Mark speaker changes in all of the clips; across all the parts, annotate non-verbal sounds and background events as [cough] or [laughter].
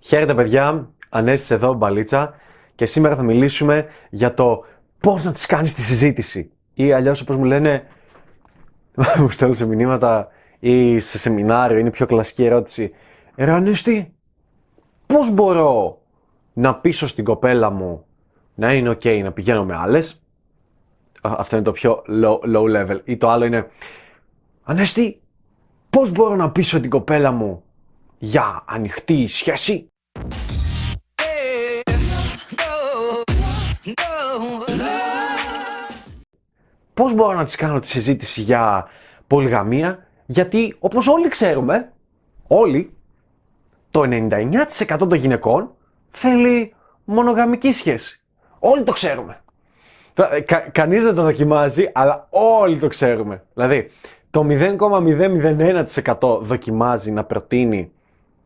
Speaker 1: Χαίρετε παιδιά, Ανέστης εδώ, Μπαλίτσα. Και σήμερα θα μιλήσουμε για το πώς να τις κάνεις τη συζήτηση. Ή αλλιώς όπως μου λένε, [laughs] μου στέλνουν σε μηνύματα ή σε σεμινάριο, είναι η πιο κλασική ερώτηση. Ρε Ανέστη, πώς μπορώ να πείσω στην κοπέλα μου να είναι ok να πηγαίνω με άλλες; Αυτό είναι το πιο low, low level. Ή το άλλο είναι Ανέστη, πώς μπορώ να πείσω την κοπέλα μου για ανοιχτή σχέση; Πώς μπορώ να της κάνω τη συζήτηση για πολυγαμία, γιατί όπως όλοι ξέρουμε, όλοι, το 99% των γυναικών θέλει μονογαμική σχέση. Όλοι το ξέρουμε. Κα, κανείς δεν το δοκιμάζει, αλλά όλοι το ξέρουμε. Δηλαδή, το 0,001% δοκιμάζει να προτείνει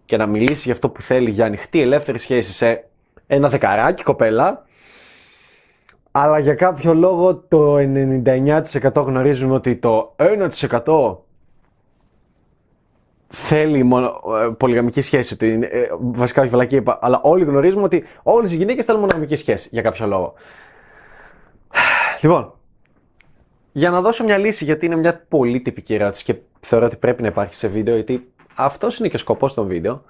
Speaker 1: και να μιλήσει για αυτό που θέλει για ανοιχτή ελεύθερη σχέση σε ένα δεκαράκι κοπέλα αλλά για κάποιο λόγο το 99% γνωρίζουμε ότι το 1% θέλει μόνο, ε, πολυγαμική σχέση. Ότι είναι, ε, βασικά όχι βαλακή είπα, αλλά όλοι γνωρίζουμε ότι όλες οι γυναίκες θέλουν μονογαμική σχέση για κάποιο λόγο. Λοιπόν, για να δώσω μια λύση, γιατί είναι μια πολύ τυπική ερώτηση και θεωρώ ότι πρέπει να υπάρχει σε βίντεο, γιατί αυτός είναι και ο σκοπός των βίντεο.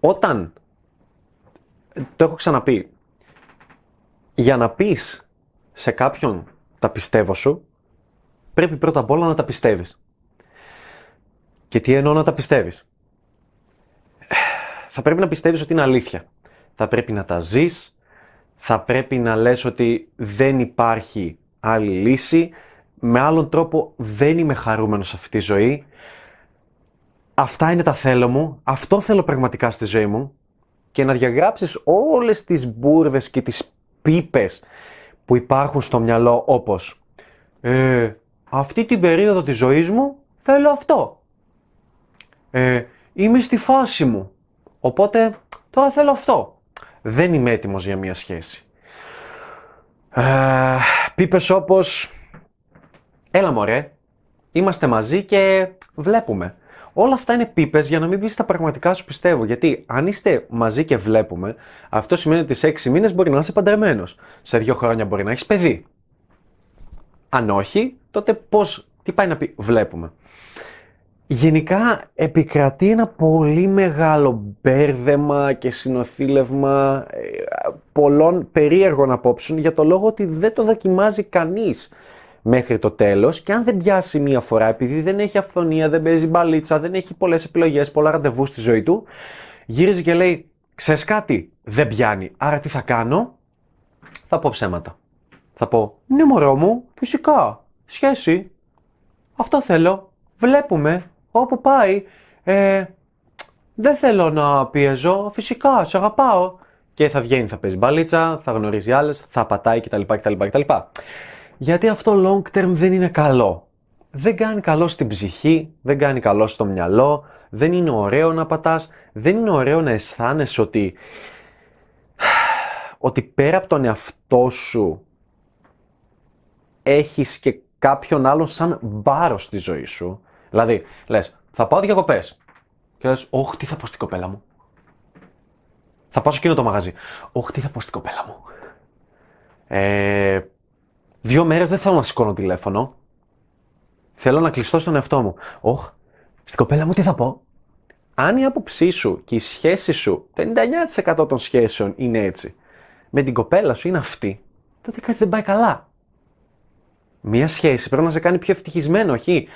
Speaker 1: Όταν το έχω ξαναπεί. Για να πεις σε κάποιον τα πιστεύω σου, πρέπει πρώτα απ' όλα να τα πιστεύεις. Και τι εννοώ να τα πιστεύεις; Θα πρέπει να πιστεύεις ότι είναι αλήθεια. Θα πρέπει να τα ζεις, θα πρέπει να λες ότι δεν υπάρχει άλλη λύση, με άλλον τρόπο δεν είμαι χαρούμενος σε αυτή τη ζωή. Αυτά είναι τα θέλω μου, αυτό θέλω πραγματικά στη ζωή μου και να διαγράψεις όλες τις μπουρδες και τις πίπες που υπάρχουν στο μυαλό όπως ε, αυτή την περίοδο της ζωής μου θέλω αυτό. Ε, είμαι στη φάση μου, οπότε τώρα θέλω αυτό. Δεν είμαι έτοιμος για μια σχέση. Ε, πίπες όπως έλα μωρέ, είμαστε μαζί και βλέπουμε. Όλα αυτά είναι πίπες για να μην πεις τα πραγματικά σου πιστεύω. Γιατί αν είστε μαζί και βλέπουμε, αυτό σημαίνει ότι σε έξι μήνες μπορεί να είσαι παντρεμένος. Σε δύο χρόνια μπορεί να έχεις παιδί. Αν όχι, τότε πώς, τι πάει να πει, βλέπουμε. Γενικά επικρατεί ένα πολύ μεγάλο μπέρδεμα και συνοθήλευμα ε, πολλών περίεργων απόψεων για το λόγο ότι δεν το δοκιμάζει κανείς μέχρι το τέλος. Και αν δεν πιάσει μία φορά, επειδή δεν έχει αυθονία, δεν παίζει μπαλίτσα, δεν έχει πολλές επιλογές, πολλά ραντεβού στη ζωή του, γύριζε και λέει: Ξέρεις κάτι, δεν πιάνει. Άρα τι θα κάνω, θα πω ψέματα. Θα πω: Ναι, μωρό μου, φυσικά. Σχέση. Αυτό θέλω. Βλέπουμε. Όπου πάει. Ε, δεν θέλω να πιέζω. Φυσικά, σε αγαπάω. Και θα βγαίνει, θα παίζει μπαλίτσα, θα γνωρίζει άλλες, θα πατάει κτλ. κτλ, κτλ. Γιατί αυτό long term δεν είναι καλό. Δεν κάνει καλό στην ψυχή, δεν κάνει καλό στο μυαλό, δεν είναι ωραίο να πατάς, δεν είναι ωραίο να αισθάνεσαι ότι, ότι πέρα από τον εαυτό σου έχεις και κάποιον άλλον σαν βάρος στη ζωή σου. Δηλαδή, λες, θα πάω διακοπές. Και λες, όχι, τι θα πω στην κοπέλα μου. Θα πάω σε εκείνο το μαγαζί. Όχι, τι θα πω στην κοπέλα μου. Ε, Δύο μέρες δεν θέλω να σηκώνω τηλέφωνο. Θέλω να κλειστώ στον εαυτό μου. Όχ, στην κοπέλα μου τι θα πω; Αν η άποψή σου και η σχέση σου, 99% των σχέσεων είναι έτσι, με την κοπέλα σου είναι αυτή, τότε κάτι δεν πάει καλά. Μία σχέση πρέπει να σε κάνει πιο ευτυχισμένο, όχι;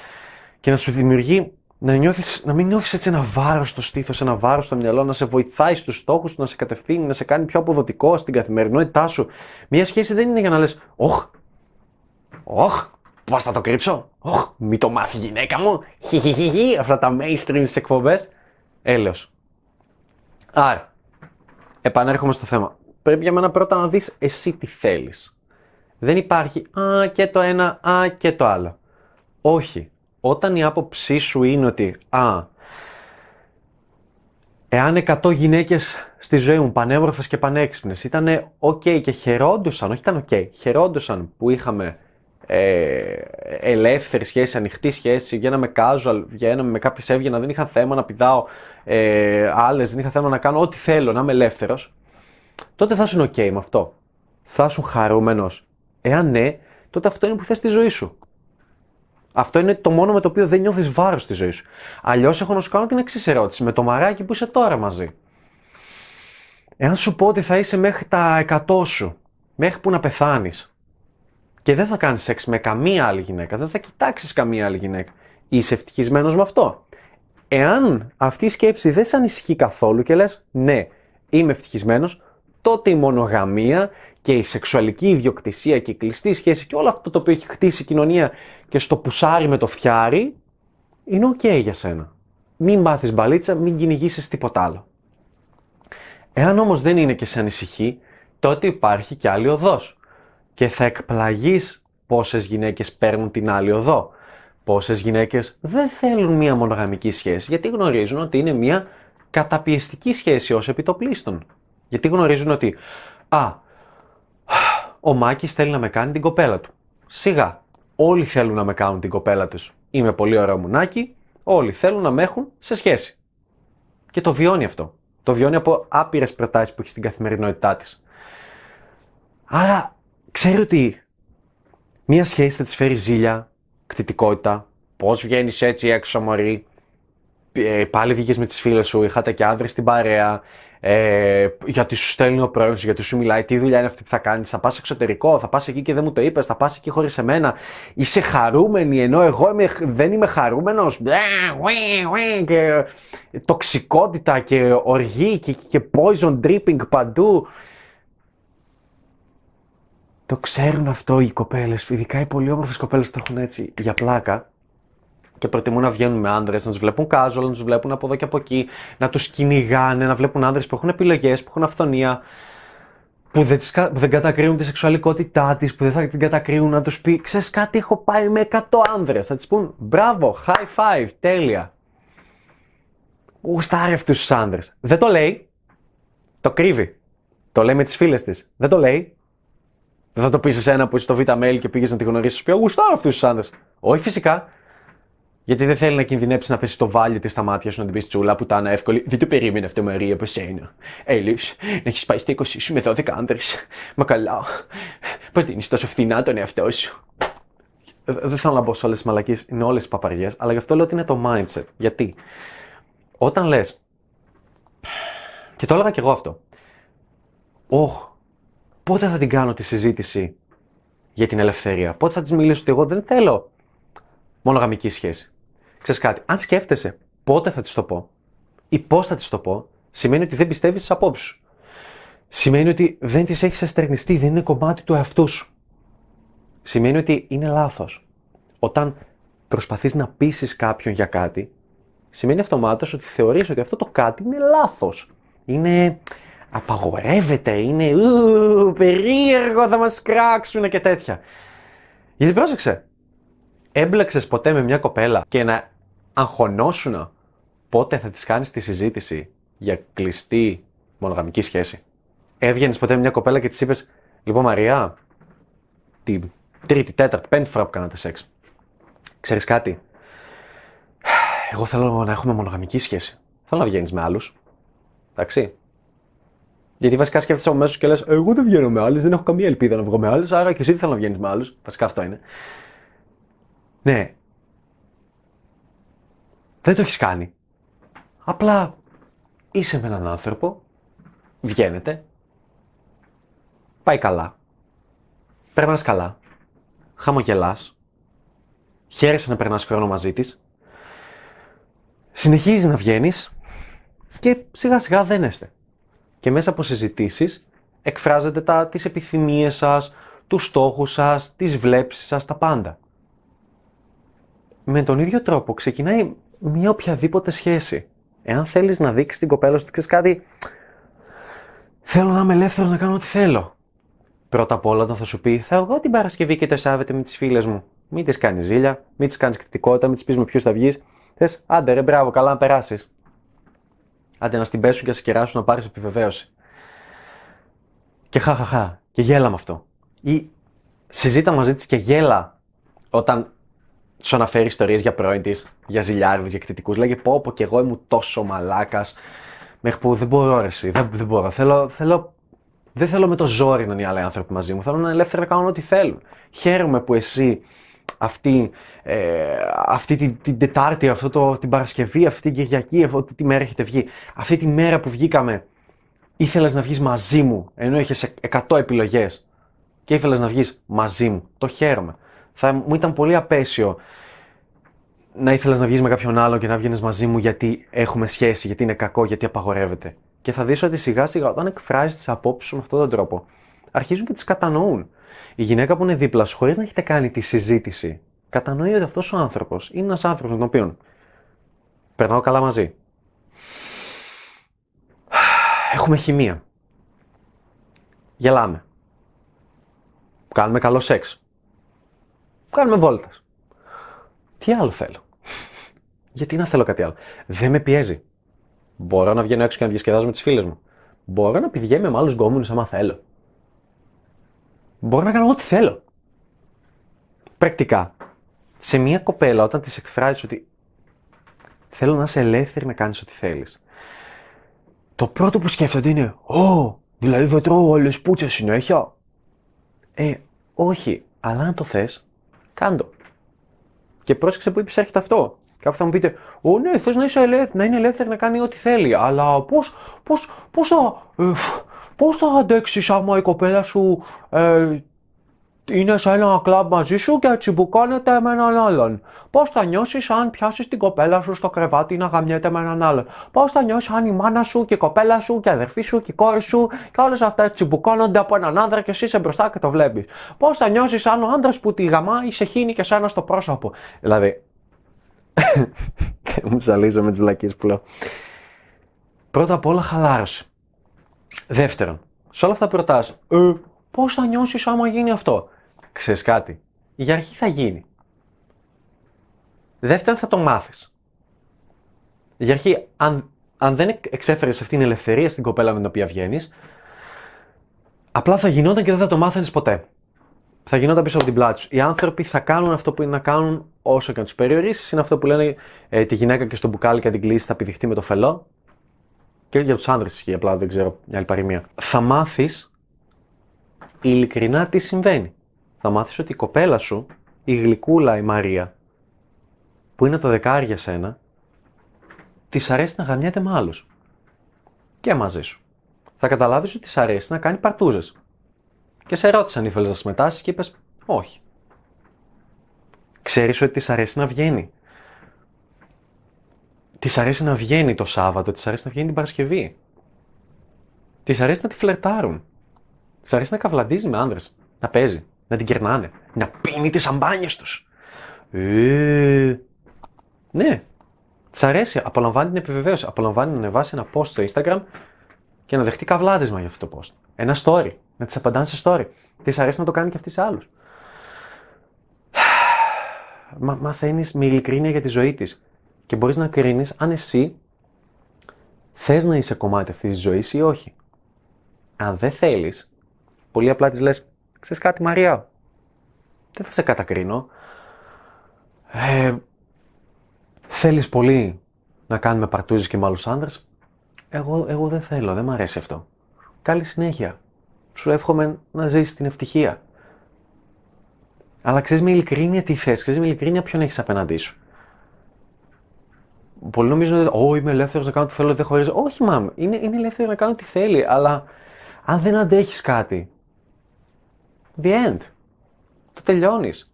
Speaker 1: Και να σου δημιουργεί να, νιώθεις, να μην νιώθεις έτσι ένα βάρος στο στήθος, ένα βάρος στο μυαλό, να σε βοηθάει στους στόχους σου, να σε κατευθύνει, να σε κάνει πιο αποδοτικό στην καθημερινότητά σου. Μία σχέση δεν είναι για να λες, Ωχ, Όχ, πώς θα το κρύψω; Όχ, μη το μάθει η γυναίκα μου. Χιχιχιχι, αυτά τα mainstream στις εκπομπές. Έλεος. Άρα, επανέρχομαι στο θέμα. Πρέπει για μένα πρώτα να δεις εσύ τι θέλεις. Δεν υπάρχει α και το ένα, α και το άλλο. Όχι. Όταν η άποψή σου είναι ότι α, εάν 100 γυναίκες στη ζωή μου πανέμορφες και πανέξυπνες ήταν ok και χαιρόντουσαν, όχι ήταν ok, χαιρόντουσαν που είχαμε ε, ελεύθερη σχέση, ανοιχτή σχέση, βγαίναμε casual, βγαίναμε με κάποιες έβγαινα, δεν είχα θέμα να πηδάω ε, άλλες, δεν είχα θέμα να κάνω ό,τι θέλω, να είμαι ελεύθερος, τότε θα ήσουν OK με αυτό. Θα ήσουν χαρούμενος. Εάν ναι, τότε αυτό είναι που θες στη ζωή σου. Αυτό είναι το μόνο με το οποίο δεν νιώθεις βάρος στη ζωή σου. Αλλιώς έχω να σου κάνω την εξής ερώτηση. Με το μαράκι που είσαι τώρα μαζί. Εάν σου πω ότι θα είσαι μέχρι τα 100 σου, μέχρι που να πεθάνεις, και δεν θα κάνεις σεξ με καμία άλλη γυναίκα, δεν θα κοιτάξεις καμία άλλη γυναίκα, είσαι ευτυχισμένος με αυτό. Εάν αυτή η σκέψη δεν σε ανησυχεί καθόλου και λες, ναι, είμαι ευτυχισμένος, τότε η μονογαμία και η σεξουαλική ιδιοκτησία και η κλειστή σχέση και όλο αυτό το οποίο έχει χτίσει η κοινωνία και στο πουσάρι με το φτιάρι, είναι ok για σένα. Μην μάθεις μπαλίτσα, μην κυνηγήσεις τίποτα άλλο. Εάν όμως δεν είναι και σε ανησυχεί, τότε υπάρχει και άλλη οδός. Και θα εκπλαγείς πόσες γυναίκες παίρνουν την άλλη οδό. Πόσες γυναίκες δεν θέλουν μία μονογαμική σχέση, γιατί γνωρίζουν ότι είναι μία καταπιεστική σχέση ως επιτοπλίστων. Γιατί γνωρίζουν ότι, α, ο Μάκης θέλει να με κάνει την κοπέλα του. Σιγά, όλοι θέλουν να με κάνουν την κοπέλα τους. Είμαι πολύ ωραίο μουνάκι, όλοι θέλουν να με έχουν σε σχέση. Και το βιώνει αυτό. Το βιώνει από άπειρες προτάσεις που έχει στην καθημερινότητά της. Άρα ξέρει ότι μία σχέση θα της φέρει ζήλια, κτητικότητα, πώς βγαίνεις έτσι έξω, Μωρή; Ε, πάλι βγήκες με τις φίλες σου, είχατε και άνδρες στην παρέα, ε, γιατί σου στέλνει ο πρώην σου, γιατί σου μιλάει, τι δουλειά είναι αυτή που θα κάνεις. Θα πας εξωτερικό, θα πας εκεί και δεν μου το είπες, θα πας εκεί χωρίς εμένα. Είσαι χαρούμενη, ενώ εγώ είμαι, δεν είμαι χαρούμενος. Και τοξικότητα και οργή και, και poison dripping παντού. Το ξέρουν αυτό οι κοπέλες, ειδικά οι πολύ όμορφες κοπέλες που το έχουν έτσι για πλάκα και προτιμούν να βγαίνουν με άντρε, να τους βλέπουν casual, να τους βλέπουν από εδώ και από εκεί, να τους κυνηγάνε, να βλέπουν άντρε που έχουν επιλογές, που έχουν αυθονία, που δεν, τις, που δεν κατακρίνουν τη σεξουαλικότητά της, που δεν θα την κατακρίνουν να τους πει: Ξέρεις κάτι, έχω πάει με 100 άντρε. Θα τη πούν: Μπράβο, high five, τέλεια. Γουστάρει αυτούς τους άντρε. Δεν το λέει. Το κρύβει. Το λέει με τις φίλες της. Δεν το λέει. Δεν θα το πεις σε ένα που είσαι στο Β' mail και πήγες να τη γνωρίσει. Σου πει: Γουστάρω αυτούς τους άντρες. Όχι, φυσικά. Γιατί δεν θέλει να κινδυνεύσει να πέσει το βάλιο της στα μάτια σου να την πεις τσούλα που ήταν εύκολη. Δεν το περίμενε αυτό Μαρία από σένα. Έλει, να έχεις πάει στα 20 σου με 12 άντρες. Μα καλά. Πώς δίνεις τόσο φθηνά τον εαυτό σου. Δεν θέλω να μπω σε όλες τις μαλακίες, είναι όλες τις παπαριές, αλλά γι' αυτό λέω ότι είναι το mindset. Γιατί; Όταν λες. Και το έλεγα κι εγώ αυτό. Ωχ, πότε θα την κάνω τη συζήτηση για την ελευθερία; Πότε θα της μιλήσω ότι εγώ δεν θέλω μονογαμική σχέση; Ξέρεις κάτι, αν σκέφτεσαι πότε θα της το πω ή πώς θα της το πω, σημαίνει ότι δεν πιστεύεις στι απόψεις σου. Σημαίνει ότι δεν τις έχεις εστερνιστεί, δεν είναι κομμάτι του εαυτού σου. Σημαίνει ότι είναι λάθος. Όταν προσπαθείς να πείσεις κάποιον για κάτι, σημαίνει αυτομάτως ότι θεωρείς ότι αυτό το κάτι είναι λάθος. Είναι. Απαγορεύεται, είναι. Ου, περίεργο, θα μας κράξουν και τέτοια. Γιατί πρόσεξε, έμπλεξες ποτέ με μια κοπέλα και να αγχωνόσουν πότε θα της κάνεις τη συζήτηση για κλειστή μονογαμική σχέση. Έβγαινες ποτέ με μια κοπέλα και της είπες: Λοιπόν, Μαρία, την τρίτη, τέταρτη, πέμπτη φορά που κάνατε σεξ. Ξέρεις κάτι; Εγώ θέλω να έχουμε μονογαμική σχέση. Θέλω να βγαίνεις με άλλους. Εντάξει. Γιατί βασικά σκέφτεσαι από μέσα και λες: Εγώ δεν βγαίνω με άλλους, δεν έχω καμία ελπίδα να βγω με άλλους, άρα και εσύ δεν θέλω να βγαίνεις με άλλους. Βασικά αυτό είναι. Ναι. Δεν το έχεις κάνει. Απλά είσαι με έναν άνθρωπο, βγαίνετε, πάει καλά, περνάς καλά, χαμογελάς, χαίρεσαι να περνάς χρόνο μαζί της, συνεχίζεις να βγαίνεις και σιγά σιγά δένεστε. Και μέσα από συζητήσεις εκφράζετε τα, τις επιθυμίες σας, τους στόχους σας, τις βλέψεις σας, τα πάντα με τον ίδιο τρόπο ξεκινάει μια οποιαδήποτε σχέση. Εάν θέλεις να δείξεις την κοπέλα σου ότι ξέρεις κάτι, θέλω να είμαι ελεύθερος να κάνω ό,τι θέλω. Πρώτα απ' όλα, όταν θα σου πει, θα εγώ την Παρασκευή και το Σάββατο με τις φίλες μου. Μην τι κάνεις ζήλια, μην τι κάνεις κριτικότητα, μην τι πεις με ποιους θα βγεις. Θες, άντε ρε, μπράβο, καλά να περάσεις. Άντε να στην πέσουν και να σε κεράσουν να πάρεις επιβεβαίωση. Και χαχαχά, και γέλα με αυτό. Ή συζήτα μαζί της και γέλα όταν σου αναφέρει ιστορίες για πρώην της, για ζηλιάρου, για εκτιτικού, λέγε πω, πω και εγώ ήμουν τόσο μαλάκας. Μέχρι που δεν μπορώ, ρε, δεν, δεν μπορώ. Θέλω, θέλω, δεν θέλω με το ζόρι να είναι οι άλλοι άνθρωποι μαζί μου. Θέλω να είναι ελεύθεροι να κάνουν ό,τι θέλουν. Χαίρομαι που εσύ αυτή, ε, αυτή την, την Τετάρτη, αυτό το, την Παρασκευή, αυτή την Κυριακή, αυτή τη μέρα έχετε βγει. Αυτή τη μέρα που βγήκαμε, ήθελες να βγεις μαζί μου, ενώ είχες 100 επιλογές και ήθελες να βγεις μαζί μου. Το χαίρομαι. Θα μου ήταν πολύ απέσιο να ήθελες να βγεις με κάποιον άλλο και να βγαίνεις μαζί μου γιατί έχουμε σχέση, γιατί είναι κακό, γιατί απαγορεύεται. Και θα δεις ότι σιγά σιγά όταν εκφράζεις τις απόψεις σου με αυτόν τον τρόπο, αρχίζουν και τις κατανοούν. Η γυναίκα που είναι δίπλα σου, χωρίς να έχετε κάνει τη συζήτηση, κατανοεί ότι αυτός ο άνθρωπος είναι ένας άνθρωπος με τον οποίο περνάω καλά μαζί. Έχουμε χημεία. Γελάμε. Κάνουμε καλό σεξ. Κάνουμε βόλτας. Τι άλλο θέλω; Γιατί να θέλω κάτι άλλο; Δεν με πιέζει. Μπορώ να βγαίνω έξω και να διασκεδάζω με τις φίλες μου. Μπορώ να πηγαίνω με άλλους γκόμενους άμα θέλω. Μπορώ να κάνω ό,τι θέλω. Πρακτικά. Σε μια κοπέλα, όταν της εκφράζεις ότι θέλω να είσαι ελεύθερη να κάνεις ό,τι θέλεις, το πρώτο που σκέφτονται είναι Ω, δηλαδή δεν τρώω όλε πούτσες συνέχεια. Ε, όχι. Αλλά αν το θες, κάντο. Και πρόσεξε που είπες έρχεται αυτό. Κάπου θα μου πείτε, Ω ναι, θες να, είσαι ελεύθερη, να είναι ελεύθερη να κάνει ό,τι θέλει. Αλλά πώς πώς, πώς θα, ε, πώς θα αντέξεις άμα η κοπέλα σου ε, είναι σε ένα κλαμπ μαζί σου και τσιμπουκώνεται με έναν άλλον; Πώς θα νιώσεις αν πιάσεις την κοπέλα σου στο κρεβάτι να γαμιέται με έναν άλλον; Πώς θα νιώσεις αν η μάνα σου και η κοπέλα σου και η αδερφή σου και η κόρη σου και όλες αυτά τσιμπουκώνονται από έναν άνδρα και εσύ είσαι μπροστά και το βλέπεις; Πώς θα νιώσεις αν ο άντρα που τη γαμάει σε χύνει και σένα στο πρόσωπο; Δηλαδή. [laughs] μου ζαλίζω με τις βλακίες που λέω. Πρώτα απ' όλα χαλάρωση. Δεύτερον, σε όλα αυτά που ρωτάς, ε, πώς θα νιώσεις άμα γίνει αυτό; Ξέρεις κάτι, για αρχή θα γίνει. Δεύτερον θα το μάθεις. Για αρχή, αν, αν δεν εξέφερες αυτή την ελευθερία στην κοπέλα με την οποία βγαίνεις, απλά θα γινόταν και δεν θα το μάθαινες ποτέ. Θα γινόταν πίσω από την πλάτη σου. Οι άνθρωποι θα κάνουν αυτό που είναι να κάνουν όσο και να τους περιορίσει. Είναι αυτό που λένε ε, τη γυναίκα και στο μπουκάλι και την κλείσει θα πηδηχτεί με το φελό. Και για τους άνδρες ισχύει, απλά δεν ξέρω μια άλλη παροιμία. Θα μάθεις ειλικρινά τι συμβαίνει θα μάθεις ότι η κοπέλα σου, η γλυκούλα η Μαρία, που είναι το δεκάρι για σένα, της αρέσει να γαμιέται με άλλους. Και μαζί σου. Θα καταλάβεις ότι της αρέσει να κάνει παρτούζες. Και σε ρώτησαν ήθελες να συμμετάσχεις και είπες όχι. Ξέρεις ότι της αρέσει να βγαίνει. Της αρέσει να βγαίνει το Σάββατο, της αρέσει να βγαίνει την Παρασκευή. Της αρέσει να τη φλερτάρουν. Της αρέσει να καβλαντίζει με άνδρες. Να παίζει να την κερνάνε, να πίνει τις αμπάνιες τους. Ε, ναι, της αρέσει, απολαμβάνει την επιβεβαίωση, απολαμβάνει να ανεβάσει ένα post στο Instagram και να δεχτεί καβλάδισμα για αυτό το post. Ένα story, να τη απαντάνε σε story. Της αρέσει να το κάνει και αυτή σε άλλους. [sighs] Μα, μαθαίνεις με ειλικρίνεια για τη ζωή της. Και μπορείς να κρίνεις αν εσύ θες να είσαι κομμάτι αυτής της ζωής ή όχι. Αν δεν θέλεις, πολύ απλά της λες: Ξέρεις κάτι Μαρία, δεν θα σε κατακρίνω. Ε, θέλεις πολύ να κάνουμε παρτούζες και με άλλους άντρες. Εγώ, εγώ δεν θέλω, δεν μου αρέσει αυτό. Καλή συνέχεια. Σου εύχομαι να ζήσεις την ευτυχία. Αλλά ξέρεις με ειλικρίνεια τι θες, ξέρεις με ειλικρίνεια ποιον έχεις απέναντί σου. Πολλοί νομίζουν ότι «Ω, είμαι ελεύθερος να κάνω τι θέλω, δεν χωρίζω». Όχι, μάμ, είναι, είναι ελεύθερος να κάνω τι θέλει, αλλά αν δεν αντέχεις κάτι, The end. Το τελειώνεις.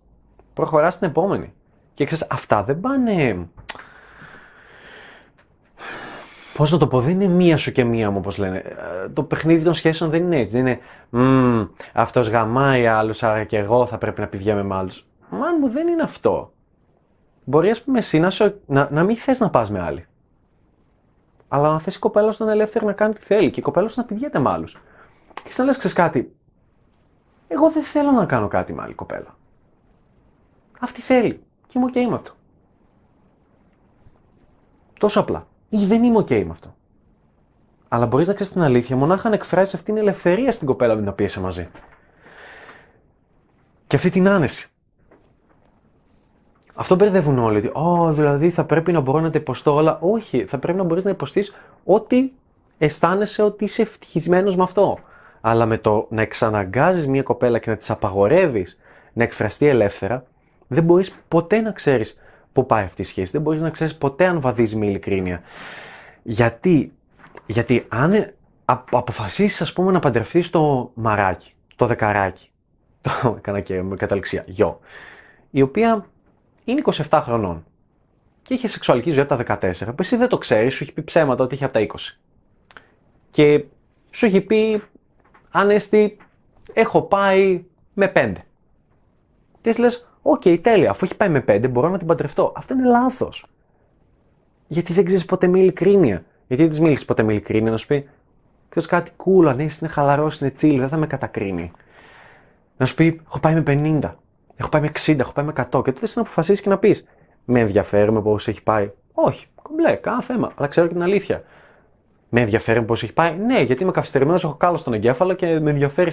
Speaker 1: Προχωράς στην επόμενη. Και ξέρεις, αυτά δεν πάνε. Πώς να το πω, δεν είναι μία σου και μία μου, όπως λένε. Ε, το παιχνίδι των σχέσεων δεν είναι έτσι. Δεν είναι. Mm, αυτός γαμάει άλλους, άρα και εγώ θα πρέπει να πηγαίνουμε με άλλους. Μάν μου, δεν είναι αυτό. Μπορεί, ας πούμε, εσύ να, να, να μην θες να πας με άλλη. Αλλά να θες η κοπέλα σου να είναι ελεύθερη να κάνει τι θέλει και η κοπέλα σου να πηγαίνει με άλλους. Και σαν λες, ξέρεις κάτι, εγώ δεν θέλω να κάνω κάτι με άλλη κοπέλα. Αυτή θέλει. Και είμαι OK με αυτό. Τόσο απλά. Ή δεν είμαι OK με αυτό. Αλλά μπορείς να ξέρεις την αλήθεια μονάχα να εκφράσεις αυτή την ελευθερία στην κοπέλα με την οποία είσαι μαζί. Και αυτή την άνεση. Αυτό μπερδεύουν όλοι. Ότι, Ω, δηλαδή θα πρέπει να μπορώ να τα υποστώ όλα. Όχι, θα πρέπει να μπορείς να υποστείς ό,τι αισθάνεσαι ότι είσαι ευτυχισμένος με αυτό. Αλλά με το να εξαναγκάζεις μια κοπέλα και να της απαγορεύεις να εκφραστεί ελεύθερα, δεν μπορείς ποτέ να ξέρεις πού πάει αυτή η σχέση. Δεν μπορείς να ξέρεις ποτέ αν βαδίζει με ειλικρίνεια. Γιατί, γιατί αν αποφασίσεις, ας πούμε, να παντρευτείς το μαράκι, το δεκαράκι, το [laughs] έκανα και με καταληξία, γιο, η οποία είναι 27 χρονών και είχε σεξουαλική ζωή από τα 14, που εσύ δεν το ξέρεις, σου έχει πει ψέματα ότι είχε από τα 20. Και σου έχει πει, Ανέστη, έχω πάει με 5. Τι λες, OK, okay, τέλεια, αφού έχει πάει με 5, μπορώ να την παντρευτώ. Αυτό είναι λάθος. Γιατί δεν ξέρεις ποτέ με ειλικρίνεια. Γιατί δεν της μίλησες ποτέ με ειλικρίνεια, να σου πει, Ξέρεις κάτι cool, αν είναι χαλαρός, είναι chill, δεν θα με κατακρίνει. Να σου πει, έχω πάει με 50. Έχω πάει με 60, έχω πάει με 100 και τότε να αποφασίσει και να πεις: Με ενδιαφέρει με πώς έχει πάει. Όχι, κομπλέ, κανένα θέμα. Αλλά ξέρω και την αλήθεια. Με ενδιαφέρει πώς έχει πάει. Ναι, γιατί είμαι καθυστερημένος, έχω κάλο στον εγκέφαλο και με ενδιαφέρει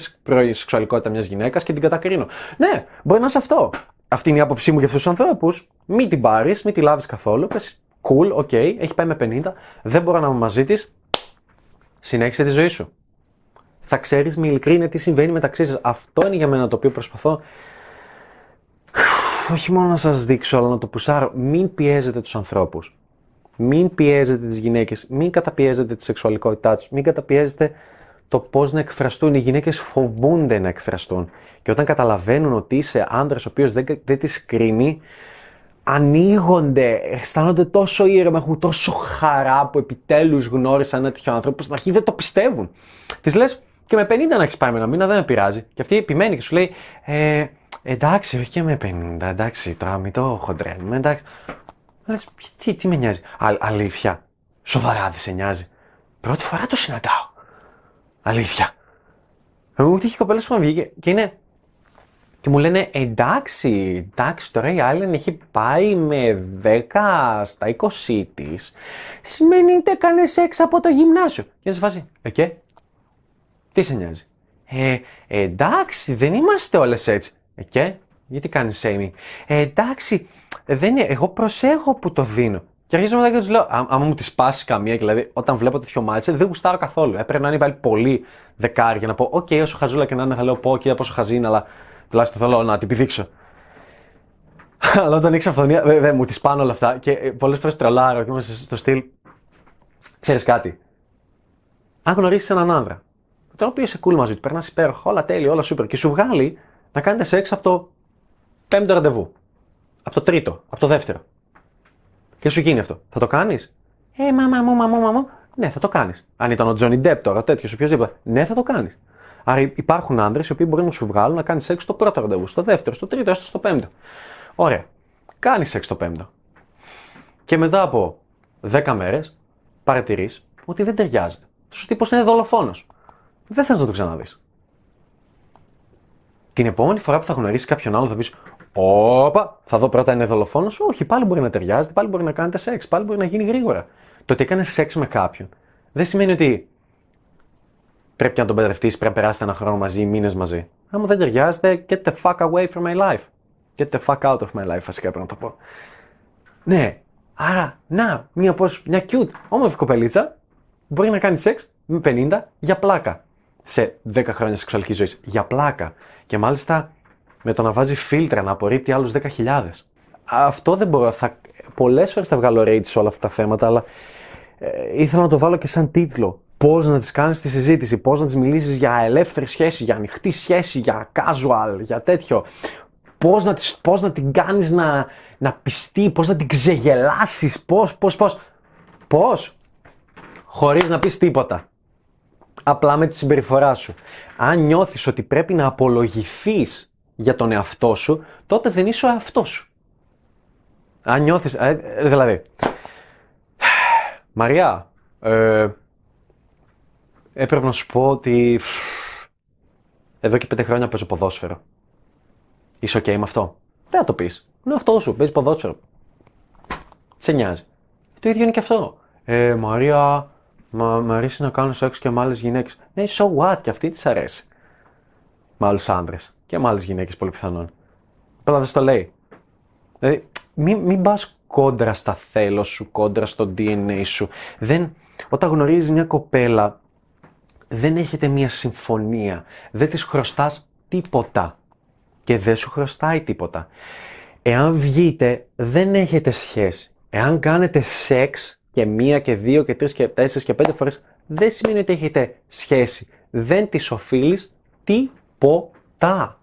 Speaker 1: η σεξουαλικότητα μιας γυναίκας και την κατακρίνω. Ναι, μπορεί να είναι αυτό. Αυτή είναι η άποψή μου για αυτούς τους ανθρώπους. Μην την πάρεις, μην τη λάβεις καθόλου. Πες, cool, ok, έχει πάει με 50, δεν μπορώ να είμαι μαζί της. Συνέχισε τη ζωή σου. Θα ξέρεις με ειλικρίνεια τι συμβαίνει μεταξύ σας. Αυτό είναι για μένα το οποίο προσπαθώ όχι μόνο να σας δείξω, αλλά να το πουσάρω. Μην πιέζετε τους ανθρώπους. Μην πιέζετε τις γυναίκες. Μην καταπιέζετε τη σεξουαλικότητά τους. Μην καταπιέζετε το πώς να εκφραστούν. Οι γυναίκες φοβούνται να εκφραστούν. Και όταν καταλαβαίνουν ότι είσαι άντρας ο οποίος δεν, δεν τις κρίνει, ανοίγονται, αισθάνονται τόσο ήρεμα, έχουν τόσο χαρά που επιτέλους γνώρισαν ένα τέτοιο άνθρωπο που στην αρχή δεν το πιστεύουν. Της λες και με 50 να έχεις πάει με ένα μήνα δεν με πειράζει. Και αυτή επιμένει και σου λέει, ε, εντάξει, όχι και με 50, εντάξει, τώρα μην το χοντρένουμε, εντάξει. Λες, τι, τι με νοιάζει. Α, αλήθεια. Σοβαρά δεν σε νοιάζει. Πρώτη φορά το συναντάω. Αλήθεια. Εγώ έχει κοπέλας που βγήκε και είναι. Και μου λένε εντάξει, εντάξει, τώρα η άλλη έχει πάει με 10 στα 20 της. Σημαίνει ότι έκανε σεξ από το γυμνάσιο. Και να σε φάση, εκεί. Τι σε νοιάζει; Ε, εντάξει, δεν είμαστε όλες έτσι. Ε, και, γιατί κάνεις shaming; Ε, εντάξει, δεν είναι, εγώ προσέχω που το δίνω. Και αρχίζω μετά και τους λέω, άμα μου τη σπάσει καμία, δηλαδή όταν βλέπω τέτοιο μάτσο, δεν γουστάρω καθόλου. Έπρεπε να είναι βάλει πολύ δεκάρι για να πω, OK, όσο χαζούλα και να είναι, θα λέω, πω, κοίτα πόσο χαζή είναι, αλλά τουλάχιστον θέλω να την πηδήξω. [laughs] αλλά όταν έχει αυθονία, βέβαια μου τη σπάνω όλα αυτά και ε, πολλές φορές τρολάρω και είμαστε στο στυλ. Ξέρεις κάτι. Αν γνωρίσεις έναν άνδρα, τον οποίο είσαι cool μαζί του, περνάς υπέροχα, όλα τέλεια, όλα super και σου βγάλει να κάνετε σεξ από το πέμπτο ραντεβού. Από το τρίτο, από το δεύτερο. Και σου γίνει αυτό. Θα το κάνεις; Ε, μαμά μου, μαμά μου, Ναι, θα το κάνεις. Αν ήταν ο Τζόνι Ντέπ τώρα, τέτοιος, οποιοδήποτε. Ναι, θα το κάνεις. Άρα υπάρχουν άντρε οι οποίοι μπορεί να σου βγάλουν να κάνεις σεξ στο πρώτο ραντεβού, στο δεύτερο, στο τρίτο, έστω στο πέμπτο. Ωραία. Κάνεις σεξ στο πέμπτο. Και μετά από 10 μέρες παρατηρείς ότι δεν ταιριάζεται. Ο τύπος είναι δολοφόνος. Δεν θες να το ξαναδείς την επόμενη φορά που θα γνωρίσει κάποιον άλλο θα πεις Όπα, θα δω πρώτα είναι δολοφόνο. Όχι, πάλι μπορεί να ταιριάζεται, πάλι μπορεί να κάνετε σεξ, πάλι μπορεί να γίνει γρήγορα. Το ότι έκανες σεξ με κάποιον δεν σημαίνει ότι πρέπει να τον παντρευτεί, πρέπει να περάσετε ένα χρόνο μαζί, μήνες μαζί. Άμα δεν ταιριάζεται, get the fuck away from my life. Get the fuck out of my life, βασικά πρέπει να το πω. Ναι, άρα, να, μια, πώς, μια cute, όμορφη κοπελίτσα μπορεί να κάνει σεξ με 50 για πλάκα σε 10 χρόνια σεξουαλικής ζωής. Για πλάκα. Και μάλιστα με το να βάζει φίλτρα να απορρίπτει άλλους 10.000. Αυτό δεν μπορώ. Θα... Πολλές φορές θα βγάλω rate σε όλα αυτά τα θέματα, αλλά ε, ήθελα να το βάλω και σαν τίτλο. Πώς να τις κάνεις τη συζήτηση, πώς να τις μιλήσεις για ελεύθερη σχέση, για ανοιχτή σχέση, για casual, για τέτοιο. Πώς να, πώς να την κάνεις να, να πιστεί, πώς να την ξεγελάσεις, πώς, πώς, πώς. Πώς; Χωρίς να πεις τίποτα απλά με τη συμπεριφορά σου. Αν νιώθεις ότι πρέπει να απολογηθείς για τον εαυτό σου, τότε δεν είσαι ο εαυτός σου. Αν νιώθεις, ε, ε, δηλαδή, Μαριά, ε, έπρεπε να σου πω ότι εδώ και πέντε χρόνια παίζω ποδόσφαιρο. Είσαι ok με αυτό; Δεν θα το πεις. Είναι αυτό σου, παίζεις ποδόσφαιρο. Σε νοιάζει. Το ίδιο είναι και αυτό. Ε, Μαρία, Μα μου αρέσει να κάνω σεξ και με άλλες γυναίκες. Ναι, so what, και αυτή της αρέσει. Με άλλους άντρε. Και με άλλες γυναίκες πολύ πιθανόν. Απλά δεν στο λέει. Δηλαδή, μην, μην πα κόντρα στα θέλω σου, κόντρα στο DNA σου. Δεν, όταν γνωρίζεις μια κοπέλα, δεν έχετε μια συμφωνία. Δεν της χρωστάς τίποτα. Και δεν σου χρωστάει τίποτα. Εάν βγείτε, δεν έχετε σχέση. Εάν κάνετε σεξ και μία και δύο και τρεις και τέσσερις και πέντε φορές, δεν σημαίνει ότι έχετε σχέση. Δεν της οφείλεις τίποτα.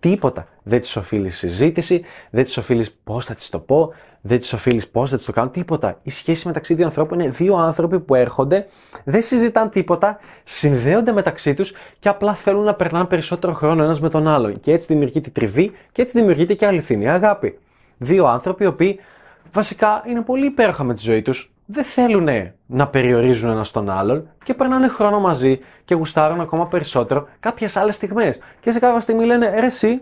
Speaker 1: Τίποτα. Δεν τη οφείλεις συζήτηση, δεν τη οφείλεις πώς θα τη το πω, δεν τη οφείλεις πώς θα τη το κάνω, τίποτα. Η σχέση μεταξύ δύο ανθρώπων είναι δύο άνθρωποι που έρχονται, δεν συζητάνε τίποτα, συνδέονται μεταξύ τους και απλά θέλουν να περνάνε περισσότερο χρόνο ένας με τον άλλον. Και έτσι δημιουργείται τριβή και έτσι δημιουργείται και αληθινή αγάπη. Δύο άνθρωποι οι οποίοι βασικά είναι πολύ υπέροχα με τη ζωή τους, δεν θέλουν να περιορίζουν ένας τον άλλον και περνάνε χρόνο μαζί και γουστάρουν ακόμα περισσότερο κάποιες άλλες στιγμές. Και σε κάποια στιγμή λένε ρε, εσύ,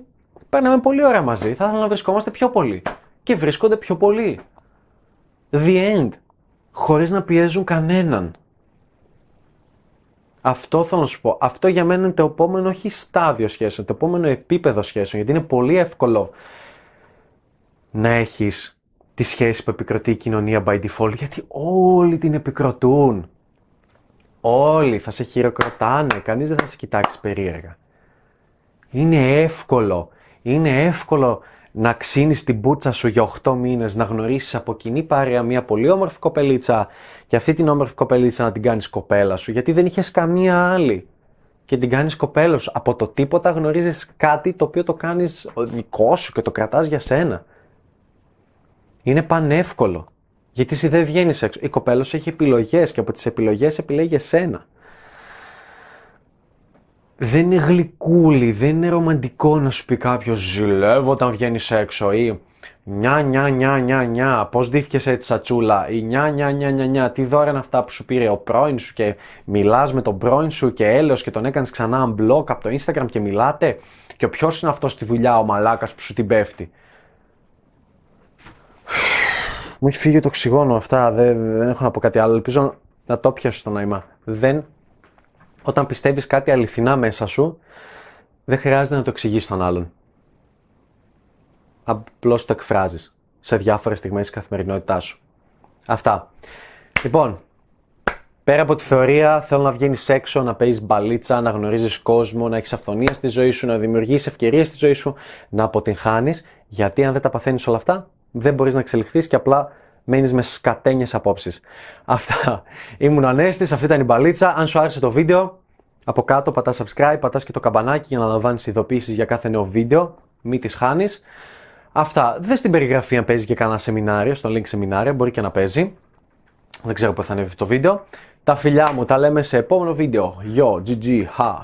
Speaker 1: παίρναμε πολύ ώρα μαζί, θα ήθελα να βρισκόμαστε πιο πολύ. Και βρίσκονται πιο πολύ. The end. Χωρίς να πιέζουν κανέναν. Αυτό θέλω να σου πω. Αυτό για μένα είναι το επόμενο, όχι στάδιο σχέσεων, το επόμενο επίπεδο σχέσεων. Γιατί είναι πολύ εύκολο να έχεις τη σχέση που επικροτεί η κοινωνία by default, γιατί όλοι την επικροτούν. Όλοι θα σε χειροκροτάνε, κανείς δεν θα σε κοιτάξει περίεργα. Είναι εύκολο, είναι εύκολο να ξύνεις την πούτσα σου για 8 μήνες, να γνωρίσεις από κοινή παρέα μια πολύ όμορφη κοπελίτσα και αυτή την όμορφη κοπελίτσα να την κάνεις κοπέλα σου, γιατί δεν είχες καμία άλλη. Και την κάνεις κοπέλα σου. Από το τίποτα γνωρίζεις κάτι το οποίο το κάνεις δικό σου και το κρατάς για σένα. Είναι πανεύκολο. Γιατί εσύ δεν βγαίνεις έξω. Η κοπέλα σου έχει επιλογές και από τις επιλογές επιλέγει εσένα. Δεν είναι γλυκούλη, δεν είναι ρομαντικό να σου πει κάποιος ζηλεύω όταν βγαίνεις έξω ή νιά νιά νιά νιά νιά, πώς δίθηκες έτσι σατσούλα ή νιά νιά νιά νιά νιά, τι δώρα είναι αυτά που σου πήρε ο πρώην σου και μιλάς με τον πρώην σου και έλεος και τον έκανες ξανά unblock από το Instagram και μιλάτε και ποιος είναι αυτός στη δουλειά ο μαλάκας που σου την πέφτει. Μου έχει φύγει το οξυγόνο αυτά, δεν, δεν έχω να πω κάτι άλλο. Ελπίζω να το πιάσω το νόημα. Δεν, όταν πιστεύεις κάτι αληθινά μέσα σου, δεν χρειάζεται να το εξηγείς στον άλλον. Απλώς το εκφράζεις σε διάφορες στιγμές της καθημερινότητάς σου. Αυτά. Λοιπόν, πέρα από τη θεωρία, θέλω να βγαίνεις έξω, να παίζεις μπαλίτσα, να γνωρίζεις κόσμο, να έχεις αυθονία στη ζωή σου, να δημιουργήσει ευκαιρίες στη ζωή σου, να αποτυγχάνεις. Γιατί αν δεν τα παθαίνεις όλα αυτά, δεν μπορείς να εξελιχθείς και απλά μένεις με σκατένιες απόψεις. Αυτά. Ήμουν ο Ανέστης, αυτή ήταν η μπαλίτσα. Αν σου άρεσε το βίντεο, από κάτω πατάς subscribe, πατάς και το καμπανάκι για να λαμβάνεις ειδοποίησεις για κάθε νέο βίντεο. Μην τις χάνεις. Αυτά. Δεν στην περιγραφή αν παίζει και κανένα σεμινάριο, στο link σεμινάριο, μπορεί και να παίζει. Δεν ξέρω πού θα ανέβει το βίντεο. Τα φιλιά μου, τα λέμε σε επόμενο βίντεο. Yo, GG, ha.